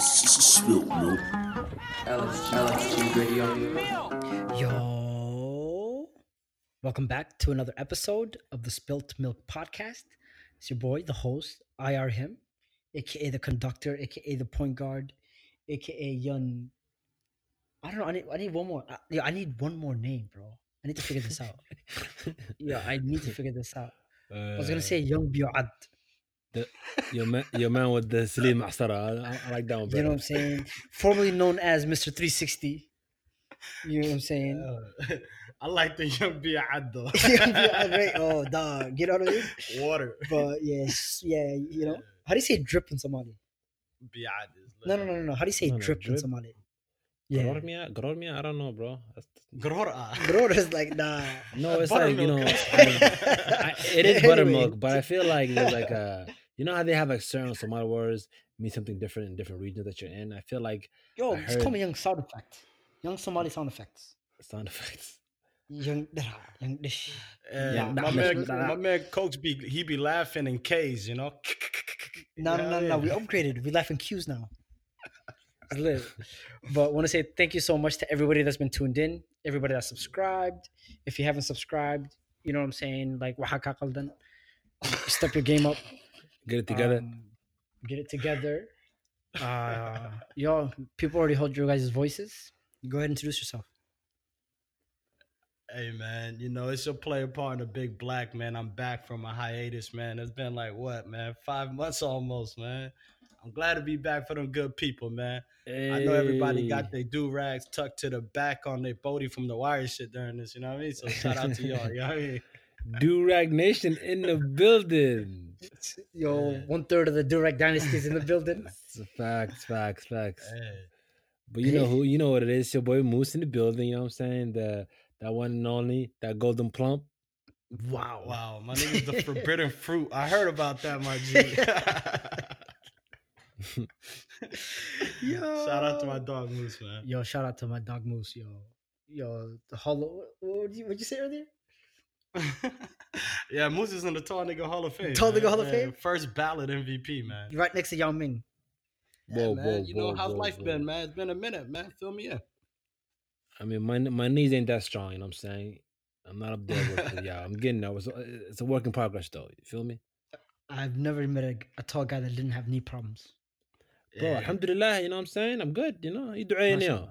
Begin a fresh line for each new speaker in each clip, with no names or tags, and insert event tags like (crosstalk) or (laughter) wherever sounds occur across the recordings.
Spilt milk.
LSG Radio.
Yo, welcome back to another episode of the Spilt Milk Podcast. It's your boy, the host, IR him, aka the conductor, aka the point guard, aka young. I don't know. I need. I need one more. Uh, I, yeah, I need one more name, bro. I need to figure this out. (laughs) yeah, I need to figure this out. I was gonna say uh, young Biad.
Your man, your man with the Salim Asara. I, I like that one, bro.
You know what I'm saying? Formerly known as Mr. 360. You know what I'm saying?
Uh, (laughs) I like the young Biad though. (laughs)
Yeah, right. Oh, dog. You know what I mean?
Water.
But yes, yeah, you know. How do you say drip in Somali?
Biad is
No, no, no, no, no. How do you say
No, no,
drip, in? Somali? Yeah.
Grormia, Grormia, I don't know, bro. That's-
Grora.
Bro, is like nah.
no, it's like you know, I mean, I, it is (laughs)
Anyway.
buttermilk, but I feel like there's like a, you know how they have like certain Somali words mean something different in different regions that you're in. I feel like
Yo,
I
just call me young sound effect. Young Somali sound effects.
sound effects.
Young, young dish.
Yeah,
my man,
nah, nah.
my man, Coach be he be laughing in K's, you know.
No, no, no, no. We upgraded. We life in queues now. It's lit. (laughs) But want to say thank you so much to everybody that's been tuned in, everybody that's subscribed. If you haven't subscribed, you know what I'm saying? Like Wahaka Kaldan. Step your game up.
Get it together.
Um, get it together. Uh, yo, people already heard your guys' voices. Go ahead and introduce yourself.
Hey man, you know it's your player partner, Big Black man. I'm back from a hiatus, man. It's been like what, man, five months almost, man. I'm glad to be back for them good people, man. I know everybody got their do rags tucked to the back on their body from the wire shit during this. You know what I mean? So shout out to y'all. You know what I mean? (laughs)
Do Rag Nation in the building.
Yo,
Yeah.
one third of the direct dynasty is in the (laughs) building.
Facts, facts, facts.
Hey.
But you know who? You know what it is. Your boy Moose in the building. You know what I'm saying? The that one and only, that golden plump.
Wow.
Wow, my nigga's the forbidden (laughs) fruit. I heard about that, my G. (laughs)
Yo.
Shout out to my dog Moose, man.
Yo, shout out to my dog Moose, yo. Yo, the hollow. What would you, what'd you say earlier? (laughs)
yeah, Moose is in the Tall Nigga Hall of Fame.
Tall. Nigga Hall of Fame?
First ballot MVP, man.
You're right next to Yao Ming.
Yeah,
Whoa,
man.
whoa,
you know,
whoa,
how's
whoa,
life
whoa.
been, man? It's been a minute, man. Fill me in.
I mean, my my knees ain't that strong. You know what I'm saying? I'm not up there with it. Yeah, I'm getting there. It's, it's a work in progress, though. You feel me?
I've never met a, a tall guy that didn't have knee problems.
Bro,
Yeah.
alhamdulillah, you know what I'm saying? I'm good, you know? You du'ayin,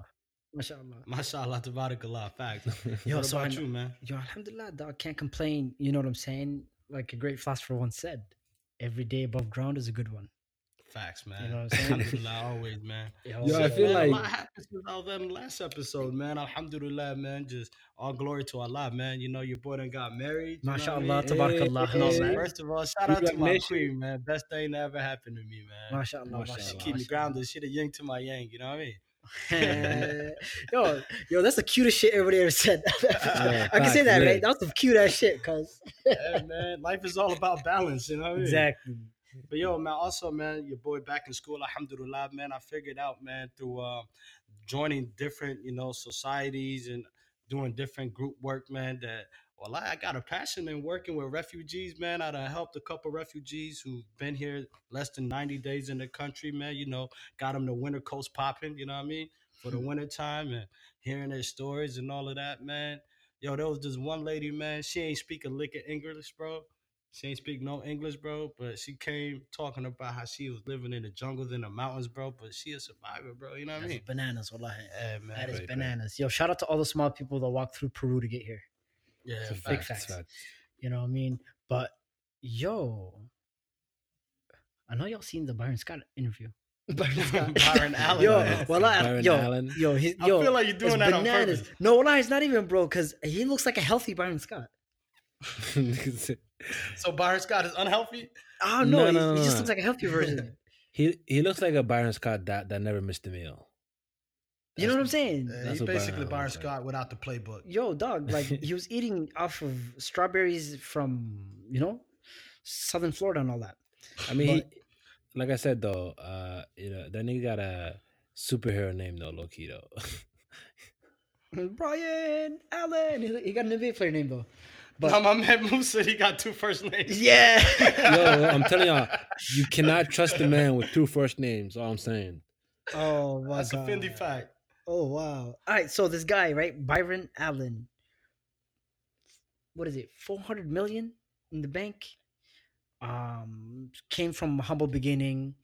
yo.
MashaAllah.
Mashallah, tabarakallah. Facts.
Yo,
what
so
about
I-
you, man?
Yo, alhamdulillah, dog, can't complain. You know what I'm saying? Like a great philosopher once said, every day above ground is a good one.
Facts, man.
You know what I'm saying?
Alhamdulillah, always, man. (laughs)
Yo,
Yo, I
Shit,
feel
man, a
like-
lot happened since I was in the last episode, man. Alhamdulillah, man. Just all glory to Allah, man. You know, your boy done got married. you know what I mean?
MashaAllah, tabarakallah, and all
Hey,
that.
First of all, shout out to my
Nation.
queen, man. Best thing that ever happened to me, man.
MashaAllah,
Mashallah.
She
mashallah,
keep me grounded. She the yin to my yang, you know what I mean? (laughs)
yo, yo, that's the cutest shit everybody ever said. (laughs)
Yeah,
I can say that,
lit.
right? That's some cute ass shit, cuz.
yeah, (laughs) man. Life is all about balance, you know what I mean?
Exactly.
But yo, man, also, man, your boy back in school, alhamdulillah, man. I figured out, man, through uh, joining different, you know, societies and doing different group work, man, that well, I I got a passion in working with refugees, man. I done helped a couple refugees who've been here less than 90 days in the country, man. You know, got them the winter coats popping, you know what I mean? For the hmm. winter time and hearing their stories and all of that, man. Yo, there was this one lady, man. She ain't speak a lick of English, bro. She ain't speak no English, bro. But she came talking about how she was living in the jungles and the mountains, bro. But she a survivor, bro. You know what I mean?
bananas, wallahi.
Yeah, man.
That is bananas. Yo, shout out to all the small people that walked through Peru to get here.
Yeah,
It's a
facts.
big fact. You know what I mean? But yo, I know y'all seen the Byron Scott interview. (laughs) Byron Scott.
Byron (laughs) Allen.
Yo,
man.
well, I,
Byron
yo,
Allen.
yo, he's,
I feel like you're doing
it's
that on
bananas.
purpose.
No, well, it's not even, bro, because he looks like a healthy Byron Scott. (laughs)
So Byron Scott is unhealthy.
Oh no,
No,
he,
no,
he just looks like a healthy version.
he he looks like a Byron Scott that, that never missed a meal.
You know what I'm saying?
Uh, he's basically
Allen
Byron
looks.
Scott without the playbook.
Yo, dog, like (laughs) he was eating off of strawberries from you know southern Florida and all that.
I mean,
But-
he, like I said though, uh, you know that nigga got a superhero name though, low key though. (laughs)
Brian Allen. He, he got an NBA player name though. But
no, my man Moose said he got two first names.
yeah, (laughs)
Yo, I'm telling y'all, you cannot trust a man with two first names. All I'm saying.
Oh my
That's
god.
a Fendi fact.
Oh wow. All right, so this guy, right, Byron Allen. What is it? 400 million in the bank. Um came from a humble beginning.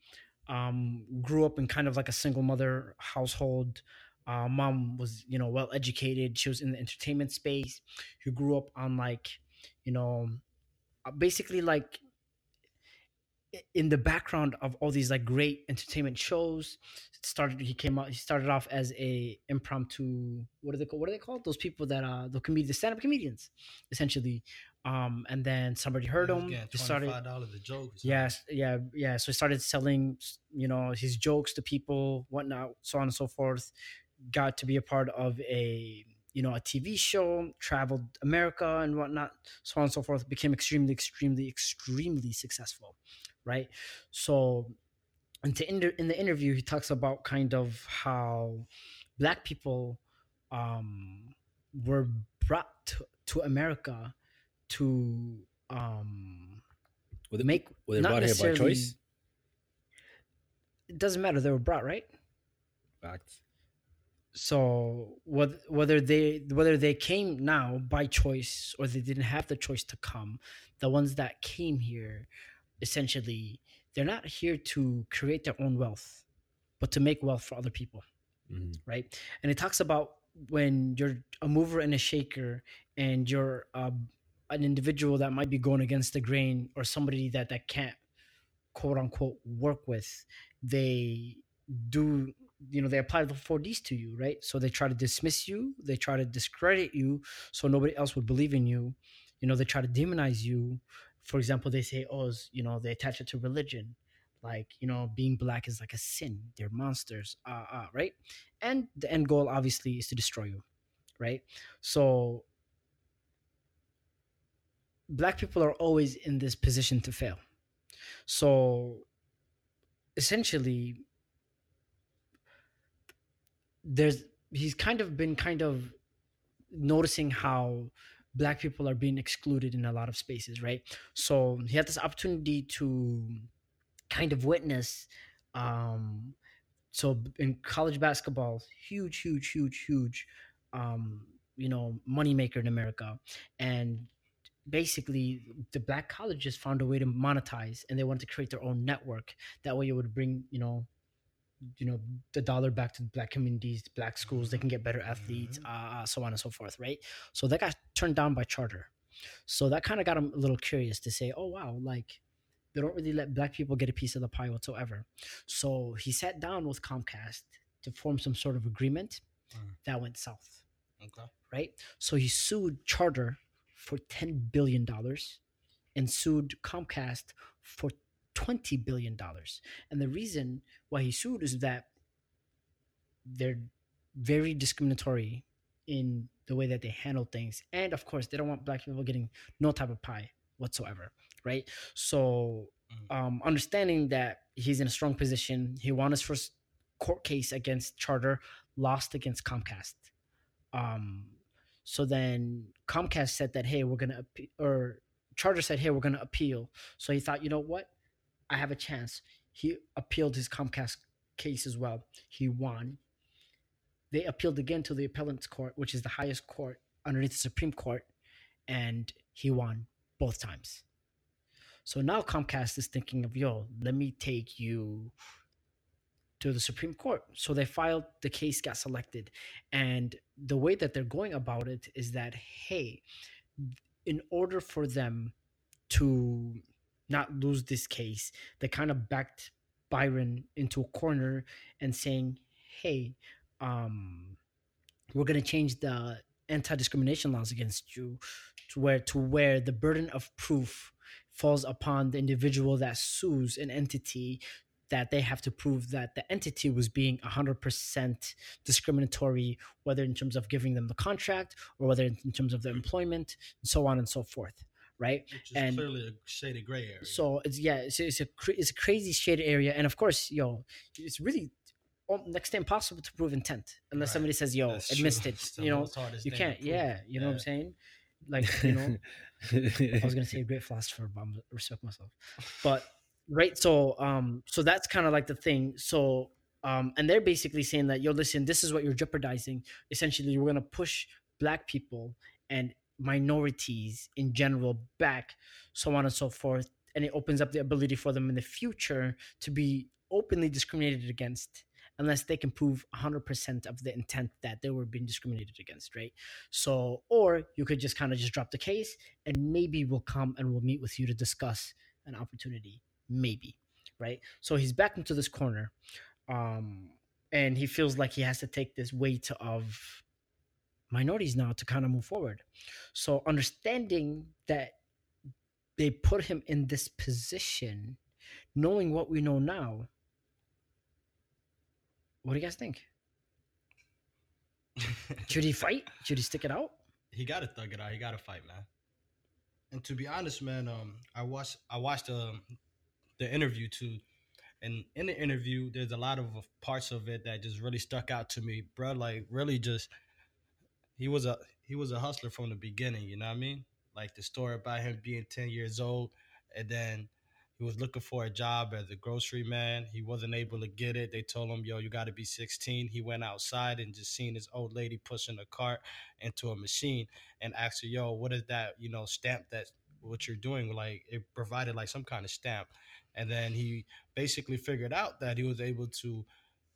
Um grew up in kind of like a single mother household. Uh, mom was, you know, well educated. She was in the entertainment space. He grew up on like, you know, uh, basically like in the background of all these like great entertainment shows started he came out he started off as a impromptu what are they called what are they called? Those people that uh the comedians the stand-up comedians essentially. Um and then somebody heard
He
him he started
$25 a joke.
yes yeah yeah so he started selling you know his jokes to people whatnot so on and so forth. Got to be a part of a you know a tv show traveled america and whatnot so on and so forth. Became extremely extremely extremely successful right so and to inter- in the interview he talks about kind of how black people um were brought to, to america to um
Were they,
make
were they brought here by choice?
it doesn't matter they were brought right
Facts.
so whether they whether they came now by choice or they didn't have the choice to come the ones that came here essentially they're not here to create their own wealth but to make wealth for other people
Mhm.
right and it talks about when you're a mover and a shaker and you're uh, an individual that might be going against the grain or somebody that that can't quote unquote work with they do you know they apply the four d's to you right so they try to dismiss you they try to discredit you so nobody else would believe in you you know they try to demonize you for example they say oh you know they attach it to religion. Like you know being black is like a sin. They're monsters. Uh, uh right? And the end goal obviously is to destroy you right? So black people are always in this position to fail. So essentially there's he's kind of been kind of noticing how black people are being excluded in a lot of spaces right? So he had this opportunity to kind of witness um so in college basketball huge huge huge huge um you know moneymaker in america. And basically the black colleges found a way to monetize and they wanted to create their own network. That way it would bring you know you know the dollar back to black communities black schools they can get better athletes uh, so on and so forth right so that got turned down by charter so that kind of got him a little curious to say oh wow like they don't really let black people get a piece of the pie whatsoever so he sat down with comcast to form some sort of agreement
Mm.
that went south
Okay.
right? So he sued Charter for ten billion dollars and sued Comcast for twenty billion dollars. And the reason why he sued is that they're very discriminatory in the way that they handle things, and of course, they don't want black people getting no type of pie whatsoever, right? So, um, understanding that he's in a strong position, he won his first court case against Charter, lost against Comcast. Um, so then Comcast said that, hey, we're gonna appe- or Charter said, hey, we're gonna appeal. So he thought, you know what, I have a chance. He appealed his Comcast case as well. He won. They appealed again to the appellant's court, which is the highest court underneath the Supreme Court, and he won both times. So now Comcast is thinking of, yo, let me take you to the Supreme Court. So they filed, the case got selected. And the way that they're going about it is that, hey, in order for them to not lose this case, they kind of backed Byron into a corner and saying, hey, um, we're going to change the anti-discrimination laws against you to where to where the burden of proof falls upon the individual that sues an entity that they have to prove that the entity was being 100% discriminatory whether in terms of giving them the contract or whether in terms of their employment and so on and so forth right
Which is
And-
clearly a shaded gray area.
so it's yeah it's, it's a it's a crazy shaded area and of course yo it's really al- next to impossible to prove intent unless
Right.
somebody says yo
That's
admits
true.
it (laughs)
the
you know you can't yeah you know what i'm saying like (laughs) you know I was gonna say a great philosopher, but I'm respect myself. But (laughs) right, so um, so that's kind of like the thing. So Um, and they're basically saying that, yo, listen, this is what you're jeopardizing. Essentially, we're gonna push black people and minorities in general back, so on and so forth. And it opens up the ability for them in the future to be openly discriminated against unless they can prove 100% of the intent that they were being discriminated against, right? So, or you could just kind of just drop the case and maybe we'll come and we'll meet with you to discuss an opportunity. Maybe, right? So he's back into this corner. Um, and he feels like he has to take this weight of minorities now to kind of move forward. So understanding that they put him in this position, knowing what we know now, what do you guys think? (laughs) Should he fight? Should he stick it out?
he got to thug it out. He got to fight, man. And to be honest, man, um, I watched I watched um, the interview too, and in the interview, there's a lot of parts of it that just really stuck out to me, bro. Like really, just he was a he was a hustler from the beginning. You know what I mean? Like the story about him being ten years old, and then he was looking for a job as a grocery man. He wasn't able to get it. They told him, "Yo, you got to be 16." He went outside and just seen this old lady pushing a cart into a machine and asked her, "Yo, what is that? You know, stamp that what you're doing?" Like it provided like some kind of stamp, and then he basically figured out that he was able to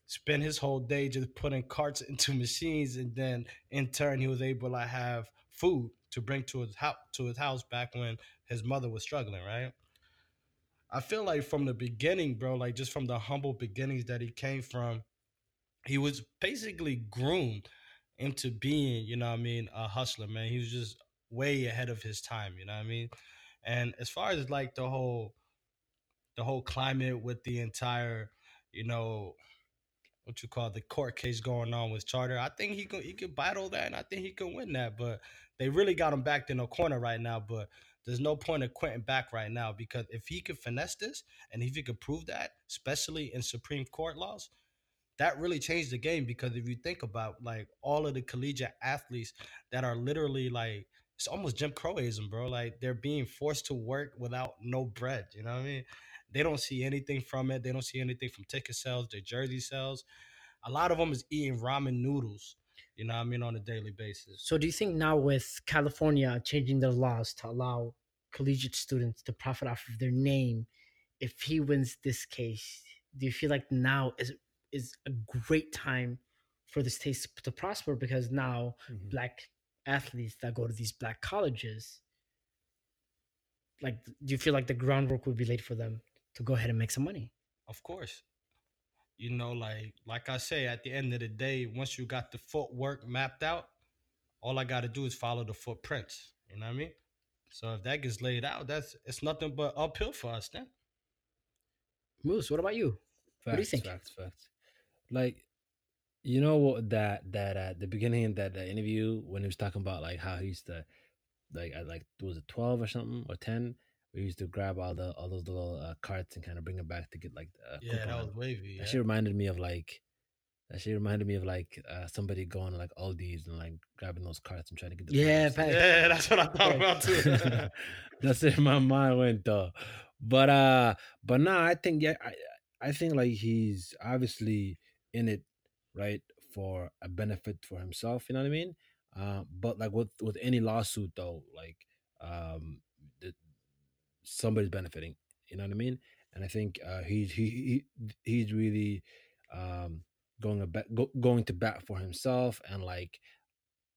spend his whole day just putting carts (laughs) into machines, and then in turn he was able to have food to bring to his house to his house back when his mother was struggling, right? I feel like from the beginning, bro, like just from the humble beginnings that he came from, he was basically groomed into being, you know I mean, a hustler, man. He was just way ahead of his time, you know what I mean? And as far as like the whole the whole climate with the entire, you know, what you call the court case going on with Charter, I think he could he could battle that and I think he can win that. But they really got him backed in a corner right now. But there's no point of Quentin back right now because if he could finesse this and if he could prove that, especially in Supreme Court laws, that really changed the game. Because if you think about like all of the collegiate athletes that are literally like it's almost Jim Crowism, bro. Like they're being forced to work without no bread. You know what I mean? They don't see anything from it. They don't see anything from ticket sales, their jersey sales. A lot of them is eating ramen noodles you know what I mean, on a daily basis.
So, do you think now with California changing their laws to allow collegiate students to profit off of their name, if he wins this case, do you feel like now is is a great time for the case to prosper because now mm-hmm. black athletes that go to these black colleges, like, do you feel like the groundwork would be laid for them to go ahead and make some money?
Of course, you know, like like I say, at the end of the day, once you got the footwork mapped out, all I got to do is follow the footprints. You know what I mean? So if that gets laid out, that's it's nothing but uphill for us then.
Moose, what about you?
Facts,
what do you think?
Facts, facts. Like, you know what that that at the beginning of that, that interview when he was talking about like how he used to like at like was it twelve or something or ten we used to grab all the all those little uh, carts and kind of bring them back to get like
the yeah that was wavy.
That yeah. reminded me of like that she reminded me of like uh, somebody going to like Aldi's and like grabbing those carts and trying to get the
yeah
yeah (laughs) that's what I thought (laughs) about too. (laughs)
that's it. My mind went though, but uh, but nah, I think yeah, I I think like he's obviously in it right for a benefit for himself. You know what I mean? Uh, but like with with any lawsuit though, like um, somebody's benefiting. You know what I mean? And I think uh, he's he, he he's really um, going a bat, go, going to bat for himself and like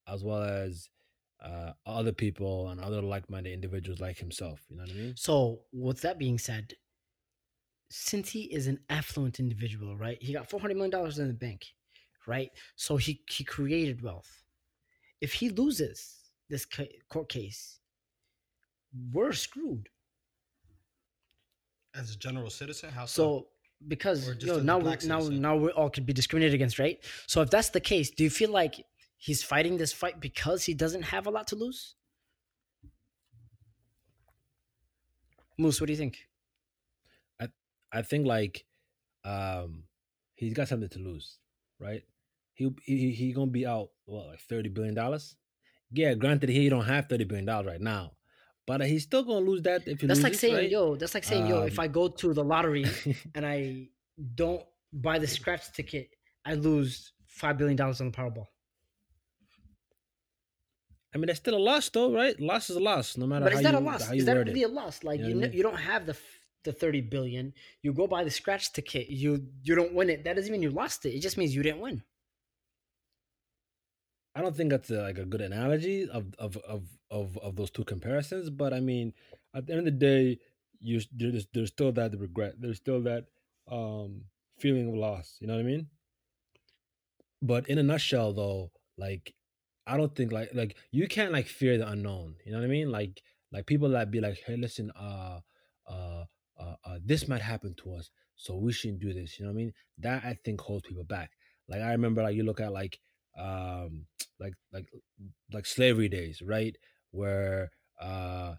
as well as uh, other people and other like-minded individuals like himself. You know what I mean?
So, with that being said, since he is an affluent individual, right? He got four hundred million dollars in the bank, right? So he he created wealth. If he loses this court case, we're screwed
as a general citizen? How
so? so because you know, now we, now now we all could be discriminated against, right? So if that's the case, do you feel like he's fighting this fight because he doesn't have a lot to lose? Moose, what do you think?
I I think like um he's got something to lose, right? He he he gonna be out what like thirty billion dollars. Yeah, granted he don't have thirty billion dollars right now, but he's still gonna lose that if he
That's like saying,
right?
yo, that's like saying, um, yo, if um, I go to the lottery (laughs) and I don't buy the scratch ticket, I lose five billion dollars on the Powerball.
I mean, that's still a loss, though, right? Loss is a loss, no matter
But
how
is that
you,
a loss?
you
Is that really
it.
a loss? Like
You know
you,
I mean?
you don't have the the thirty billion. You go buy the scratch ticket. You you don't win it. That doesn't mean you lost it. It just means you didn't win.
I don't think that's a, like a good analogy of, of of of of those two comparisons. But I mean, at the end of the day, you there's there's still that regret. There's still that um feeling of loss. You know what I mean? But in a nutshell, though, like I don't think like like you can't like fear the unknown. You know what I mean? Like like people that be like, hey, listen, uh, uh, uh, uh this might happen to us, so we shouldn't do this. You know what I mean? That I think holds people back. Like I remember, like you look at like um like like like slavery days, right? Where uh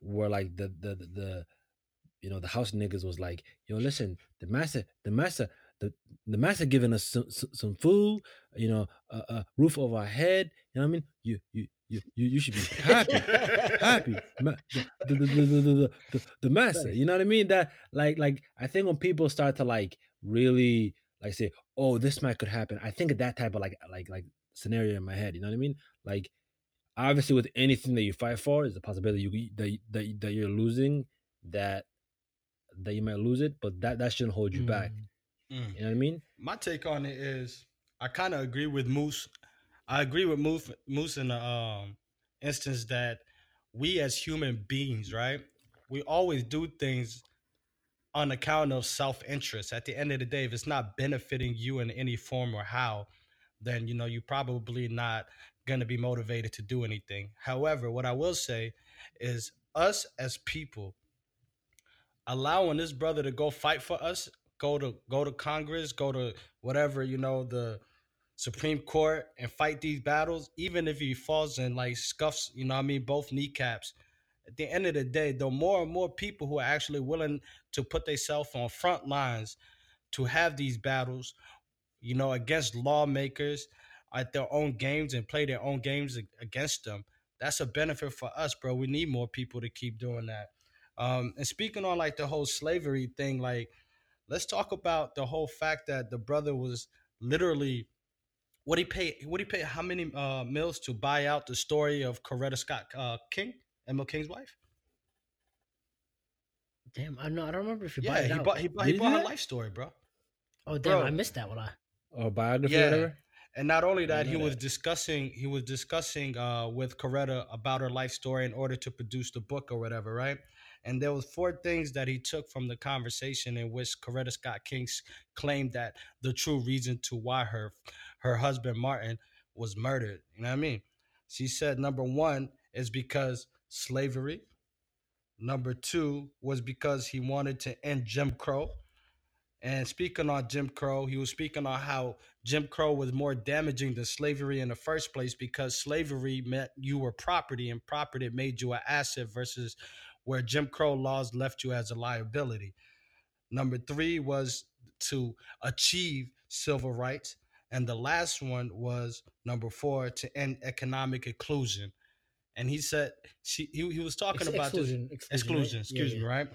where like the the the, the you know the house niggas was like, yo, listen, the master, the master, the the master giving us some some, food, you know, a uh, roof over our head. You know what I mean? You you you you, you should be happy, happy. The, the, the, the, the, the, the master. You know what I mean? That like like I think when people start to like really like say, oh, this might could happen. I think of that type of like like like scenario in my head. You know what I mean? Like obviously with anything that you fight for is a possibility you that that, that you're losing that that you might lose it, but that that shouldn't hold you back.
Mm.
You know what I mean?
My take on it is I kind of agree with Moose. I agree with Moose, Moose in the um, instance that we as human beings, right? We always do things on account of self interest. At the end of the day, if it's not benefiting you in any form or how, then you know you're probably not gonna be motivated to do anything. However, what I will say is us as people allowing this brother to go fight for us, go to go to Congress, go to whatever, you know, the Supreme Court and fight these battles, even if he falls and like scuffs, you know I mean, both kneecaps. At the end of the day, the more and more people who are actually willing to put themselves on front lines to have these battles, you know, against lawmakers at their own games and play their own games against them. That's a benefit for us, bro. We need more people to keep doing that. Um, and speaking on like the whole slavery thing, like let's talk about the whole fact that the brother was literally what he paid what he paid how many uh mills to buy out the story of Coretta Scott uh, King, Emma King's wife?
Damn, I know. I don't remember if you
yeah,
bought it
he
out.
bought he bought,
Did
he
he
bought
do
her life story, bro.
oh damn,
bro.
I missed that one. I
Or biography or
Yeah.
whatever.
And not only that, he
know
was discussing he was discussing uh, with Coretta about her life story in order to produce the book or whatever, right? And there was four things that he took from the conversation in which Coretta Scott King claimed that the true reason to why her her husband Martin was murdered. You know what I mean? She said number one is because slavery. Number two was because he wanted to end Jim Crow. And speaking on Jim Crow, he was speaking on how Jim Crow was more damaging than slavery in the first place because slavery meant you were property and property made you an asset versus where Jim Crow laws left you as a liability. Number three was to achieve civil rights. And the last one was number four to end economic inclusion. And he said she, he, he was talking
Ex-
about this
exclusion, exclusion, right?
exclusion,
Yeah,
excuse me,
yeah.
right?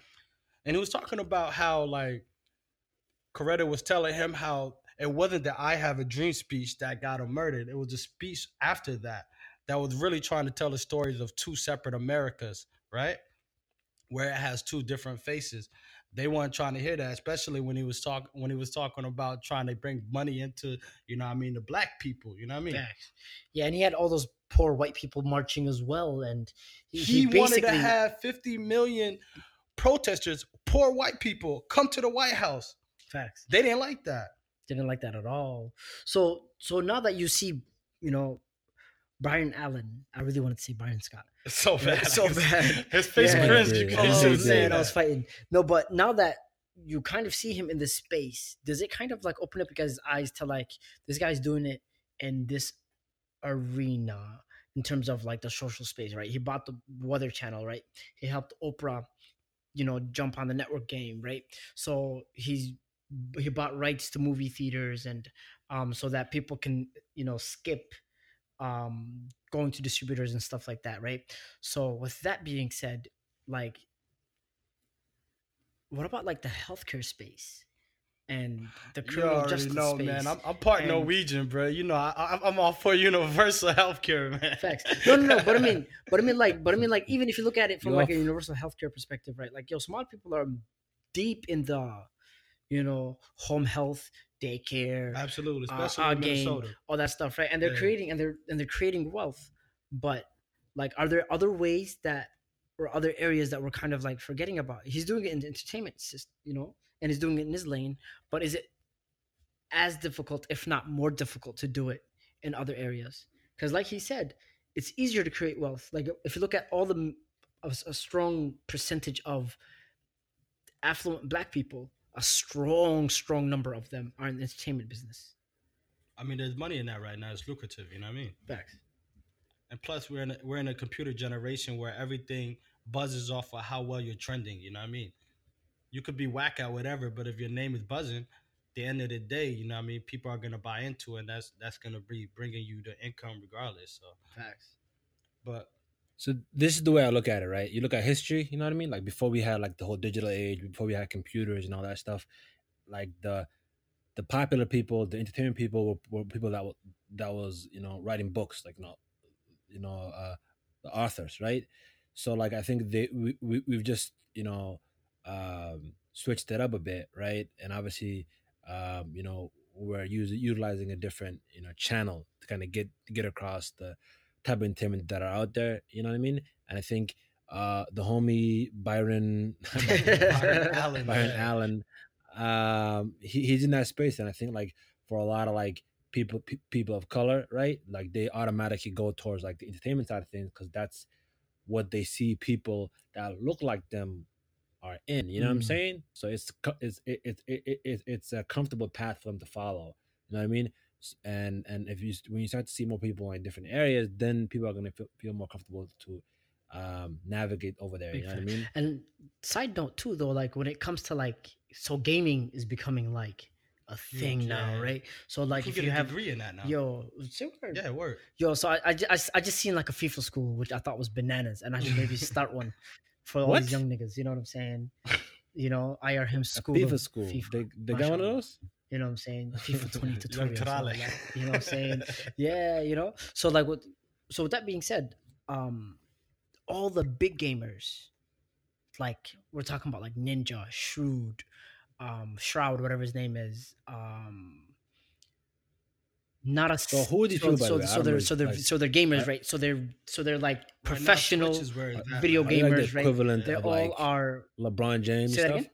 And he was talking about how like Coretta was telling him how it wasn't that I have a dream speech that got him murdered. It was a speech after that that was really trying to tell the stories of two separate Americas, right? Where it has two different faces. They weren't trying to hear that, especially when he was talking when he was talking about trying to bring money into, you know, what I mean, the black people. You know what I mean?
Facts. Yeah, and he had all those poor white people marching as well, and he,
he,
he
wanted to have 50 million protesters, poor white people, come to the White House.
Facts.
They didn't like that.
didn't like that at all. So so now that you see, you know, Brian Allen, I really wanted to see Brian Scott. (laughs)
It's so
Yeah,
bad.
so bad. (laughs)
His face
Yeah.
cringed.
I
You
agree.
can't
I
Oh
even
agree.
say
man, I was fighting. No, but now that you kind of see him in this space, does it kind of like open up your guys' eyes to like this guy's doing it in this arena in terms of like the social space, right? He bought the Weather Channel, right? He helped Oprah, you know, jump on the network game, right? So he's he bought rights to movie theaters and um so that people can you know skip um going to distributors and stuff like that right so with that being said like what about like the healthcare space and the
You
criminal
already
justice
know,
space.
man. I'm, I'm part
and-
Norwegian, bro. You know, I, I'm all for universal (laughs) healthcare, man.
Facts. No, no, no. But I mean, (laughs) but I mean, like, but I mean, like, even if you look at it from
You
like a universal healthcare perspective, right? Like, yo, smart people are deep in the, you know, home health, daycare,
Absolutely,
Uh,
especially in
game. All that stuff, right? And they're
Yeah.
creating and they're and they're creating wealth. But like, are there other ways that or other areas that we're kind of like forgetting about? He's doing it in the entertainment system, you know, and he's doing it in his lane. But is it as difficult, if not more difficult, to do it in other areas? Because, like he said, it's easier to create wealth. Like if you look at all the a, a strong percentage of affluent black people, a strong, strong number of them are in the entertainment business.
I mean, there's money in that right now. It's lucrative. You know what I mean?
Facts.
And plus, we're in a, we're in a computer generation where everything buzzes off of how well you're trending. You know what I mean? You could be whack at whatever, but if your name is buzzing, the end of the day, you know what I mean, people are gonna buy into, it, and that's that's gonna be bringing you the income regardless. So,
Facts.
but
So this is the way I look at it, right? You look at history, you know what I mean? Like before we had like the whole digital age, before we had computers and all that stuff, like the the popular people, the entertainment people were, were people that were, that was you know writing books, like know, you know, uh, the authors, right? So like I think they we, we we've just you know um, switched it up a bit, right? And obviously, um, you know, we're using utilizing a different you know channel to kind of get get across the type of entertainment that are out there. You know what I mean? And I think uh, the homie Byron (laughs)
Byron (laughs) Allen,
Byron. Allen, um, he, he's in that space, and I think like for a lot of like people pe- people of color, right? Like they automatically go towards like the entertainment side of things because that's what they see people that look like them are in. You know what I'm
Mm.
saying? So it's it's it, it, it, it, it's a comfortable path for them to follow. You know what I mean? S- And and if you when you start to see more people in different areas, then people are gonna feel, feel more comfortable to um navigate over there.
Big
you know what I mean?
And side note too, though, like when it comes to like, so gaming is becoming like a thing now,
yeah.
right? So like,
you
if
can
you
get a
have
degree in that now.
yo, say word.
yeah, work.
yo, so I, I, ju- I, s- I just seen like a FIFA school, which I thought was bananas, and I should maybe (laughs) start one for all
What?
these young niggas. You know what I'm saying? You know, IRM
A
school.
FIFA school.
FIFA,
They they got one of those?
You know what I'm saying? FIFA 20
Young
tutorials. all (laughs) You know what I'm saying? yeah, you know. So like, what? So with that being said, um, all the big gamers, like we're talking about like Ninja, Shrewd, um, Shroud, whatever his name is, um, not a.
So who would you
so,
by
so,
way?
So they're so they're
like-
so they're gamers,
I-
right? So they're so they're like professional video.
Are they like the
gamers, right?
equivalent
They
of
all
like
are.
LeBron James
Say
and
that
stuff?
again.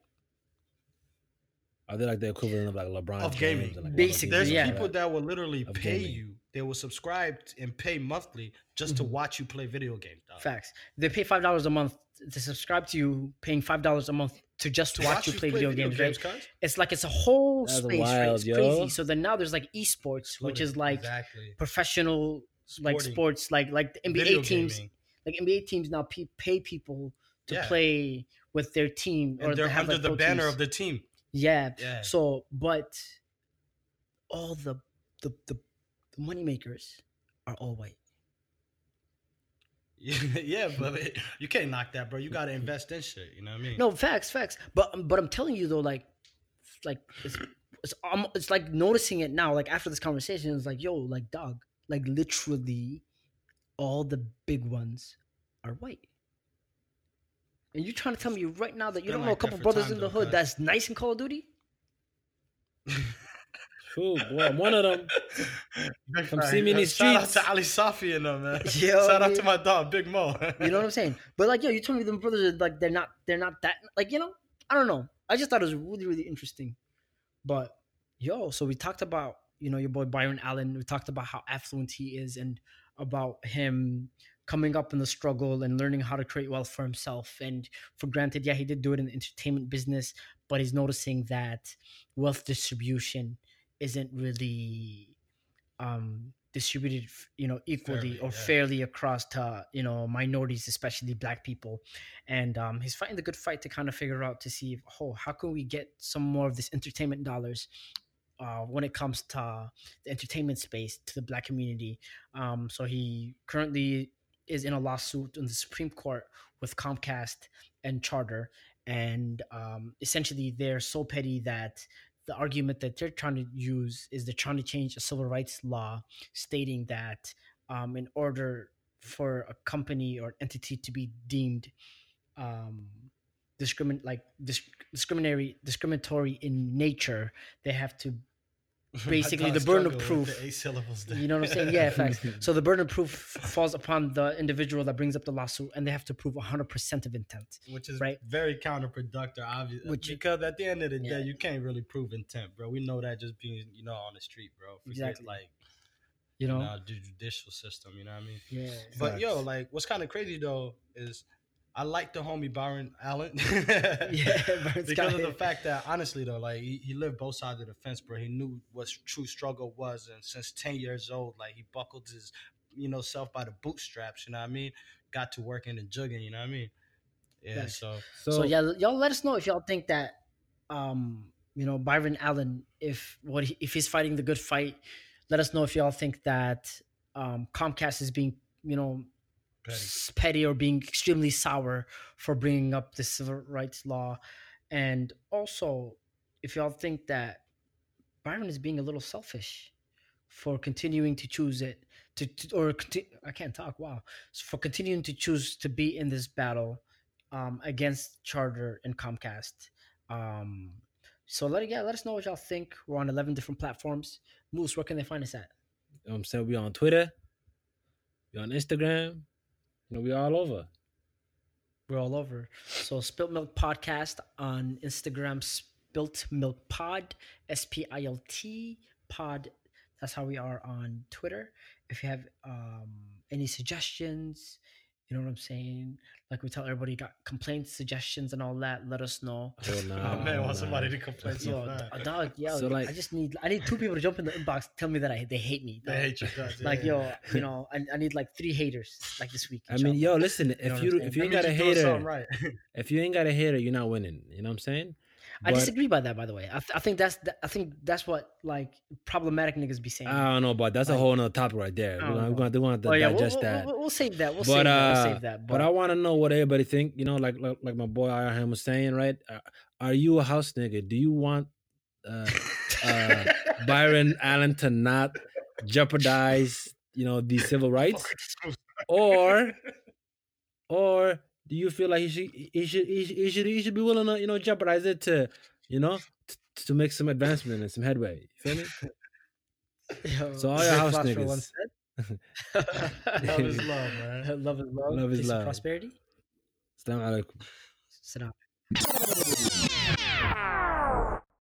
Are they like the equivalent of like LeBron
Of
James
gaming.
and like
Basically,
There's
yeah.
people that will literally
Of
pay
gaming.
you. They will subscribe and pay monthly just to
Mhm.
watch you play video games. dog.
Facts. They pay five dollars a month to subscribe to you, paying five dollars a month to just watch, you play, video, games, right?
cuz.
It's like it's a whole
That's
space, right?
wild,
It's
yo.
crazy. So then now there's like esports, which is like
exactly
professional, like sports, like like the NBA
Video
teams,
gaming.
like NBA teams now pay people to
Yeah.
play with their team,
and they're
they have
under
like
the banner
teams.
of the team.
Yeah.
Yeah.
So, but all the the the, the money makers are all white. (laughs)
yeah, but it- you can't knock that, bro. You got to invest in shit. You know what I mean?
No, facts, facts. But but I'm telling you though, like, like it's it's it's like noticing it now. Like after this conversation, it's like, yo, like dog, like literally, all the big ones are white. And you trying to tell me right now that you don't know a couple brothers in the hood
cuz.
that's nice in Call of Duty?
Cool, boy. I'm one of them.
Big
Come
fact.
see me in these
Shout out to Ali Safi and them, man. (laughs)
Yo,
Shout out to my dog, Big Mo.
You know what I'm saying? But like, yo, you told me them brothers are like they're not they're not that like you know I don't know. I just thought it was really really interesting. But yo, so we talked about you know your boy Byron Allen. We talked about how affluent he is and about him coming up in the struggle and learning how to create wealth for himself. And for granted, yeah, he did do it in the entertainment business, but he's noticing that wealth distribution isn't really um distributed you know equally
Fairly,
or
yeah.
fairly across to you know minorities especially black people and um he's fighting the good fight to kind of figure out to see oh how can we get some more of this entertainment dollars uh, when it comes to the entertainment space to the black community um so he currently is in a lawsuit in the supreme court with comcast and charter. And um essentially they're so petty that the argument that they're trying to use is they're trying to change a civil rights law stating that um, in order for a company or entity to be deemed um, discrimin like dis- discriminatory discriminatory in nature, they have to (laughs) basically the burden of proof.
The eight syllables.
You know what I'm saying? Yeah, (laughs) facts. So the burden of proof falls upon the individual that brings up the lawsuit, and they have to prove 100% of intent.
which is
Right.
very counterproductive, obviously.
Which-
because at the end of the
Yeah.
day, you can't really prove intent, bro. We know that just being, you know, on the street, bro. Forget
Exactly.
like
You
you
know?
know the judicial system. You know what I mean?
Yeah.
But yo, like, what's kind of crazy though is I like the homie Byron Allen. (laughs) (laughs)
Yeah, Byron
because of
Scott.
the fact that honestly though, like he, he lived both sides of the fence, bro. He knew what true struggle was, and since ten years old, like he buckled his, you know, self by the bootstraps. You know what I mean? Got to working and jugging. You know what I mean? Yeah.
Right.
So
So,
So, yeah, y'all let us know if y'all think that, um, you know, Byron Allen, if what he, if he's fighting the good fight, let us know if y'all think that um, Comcast is being, you know,
petty.
petty or being extremely sour for bringing up the civil rights law, and also if y'all think that Byron is being a little selfish for continuing to choose it to, to or conti- I can't talk. Wow, for continuing to choose to be in this battle um, against Charter and Comcast. Um, so let yeah, let us know what y'all think. We're on eleven different platforms. Moose, where can they find us at?
you know what I'm saying we on Twitter, we on Instagram, you know, we all over.
We're all over. So Spilt Milk Podcast on Instagram, Spilt Milk Pod, S P I L T Pod. That's how we are on Twitter. If you have um, any suggestions, you know what I'm saying? Like we tell everybody, got complaints, suggestions, and all that. Let us know.
Oh, nah,
Oh man, want
nah.
somebody to complain so
Yo,
bad.
dog, yo,
So, like-
I just need I need two people to jump in the inbox, tell me that I they hate me.
They hate you guys. (laughs)
Like
yeah.
yo, you know, I, I need like three haters like this week.
I mean, yo, listen,
know
if
what I'm
you if you ain't got a
means you're doing
hater,
right. (laughs)
if you ain't got a hater, you're not winning. You know what I'm saying?
I
But-
disagree about that, by the way. I, th- I think that's th- I think that's what like problematic niggas be saying.
I don't know, but that's a whole nother topic right there.
I
We're
don't
gonna,
know.
we're gonna, we're gonna
oh yeah, we'll,
digest
we'll,
that.
we'll, we'll save that. We'll
but
save that.
uh,
We'll save that.
but I want to know what everybody think. You know, like like, like my boy Iron was saying, right? Uh, are you a house nigga? Do you want uh, uh, (laughs) Byron Allen to not jeopardize, you know, the civil rights, or (laughs) or do you feel like he should he should he should he should, he should be willing to you know jeopardize it to you know t- to make some advancement and some headway? You feel me? (laughs)
Yo,
So all
Rick
your house
for
niggas.
once said- (laughs)
Love is love, man. (laughs)
love is love.
Love is
peace and
love.
prosperity.
Assalamu alaikum.
Salam.